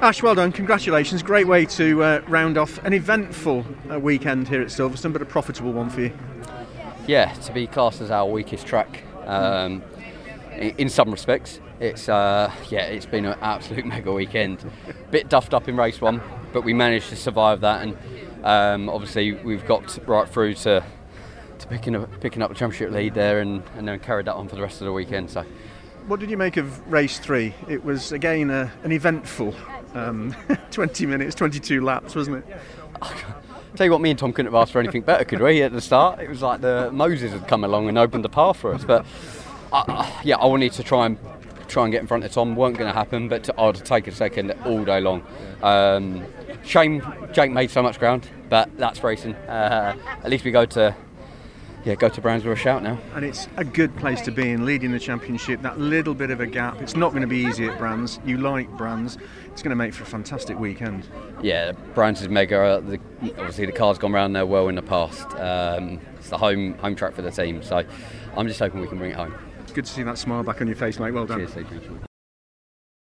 Ash, well done. Congratulations. Great way to uh, round off an eventful uh, weekend here at Silverstone, but a profitable one for you. Yeah, to be classed as our weakest track, um, in, some respects, it's uh, yeah, it's been an absolute mega weekend. Bit duffed up in race one, but we managed to survive that, and um, obviously we've got right through to to picking up picking up the championship lead there, and, and then carried that on for the rest of the weekend. So. What did you make of race three? It was again a, an eventful um, 20 minutes, 22 laps, wasn't it? Tell you what, me and Tom couldn't have asked for anything better, could we? At the start, it was like the Moses had come along and opened the path for us. But uh, yeah, I wanted to try and try and get in front of Tom. weren't going to happen, but I'd take a second all day long. Um, shame Jake made so much ground, but that's racing. Uh, at least we go to yeah, go to Brands with a shout now. And it's a good place to be in, leading the championship. That little bit of a gap. It's not going to be easy at Brands. You like Brands. It's going to make for a fantastic weekend. Yeah, Brands is mega. The, obviously, the car's gone around there well in the past. Um, it's the home home track for the team, so I'm just hoping we can bring it home. Good to see that smile back on your face, mate. Well done. Cheers,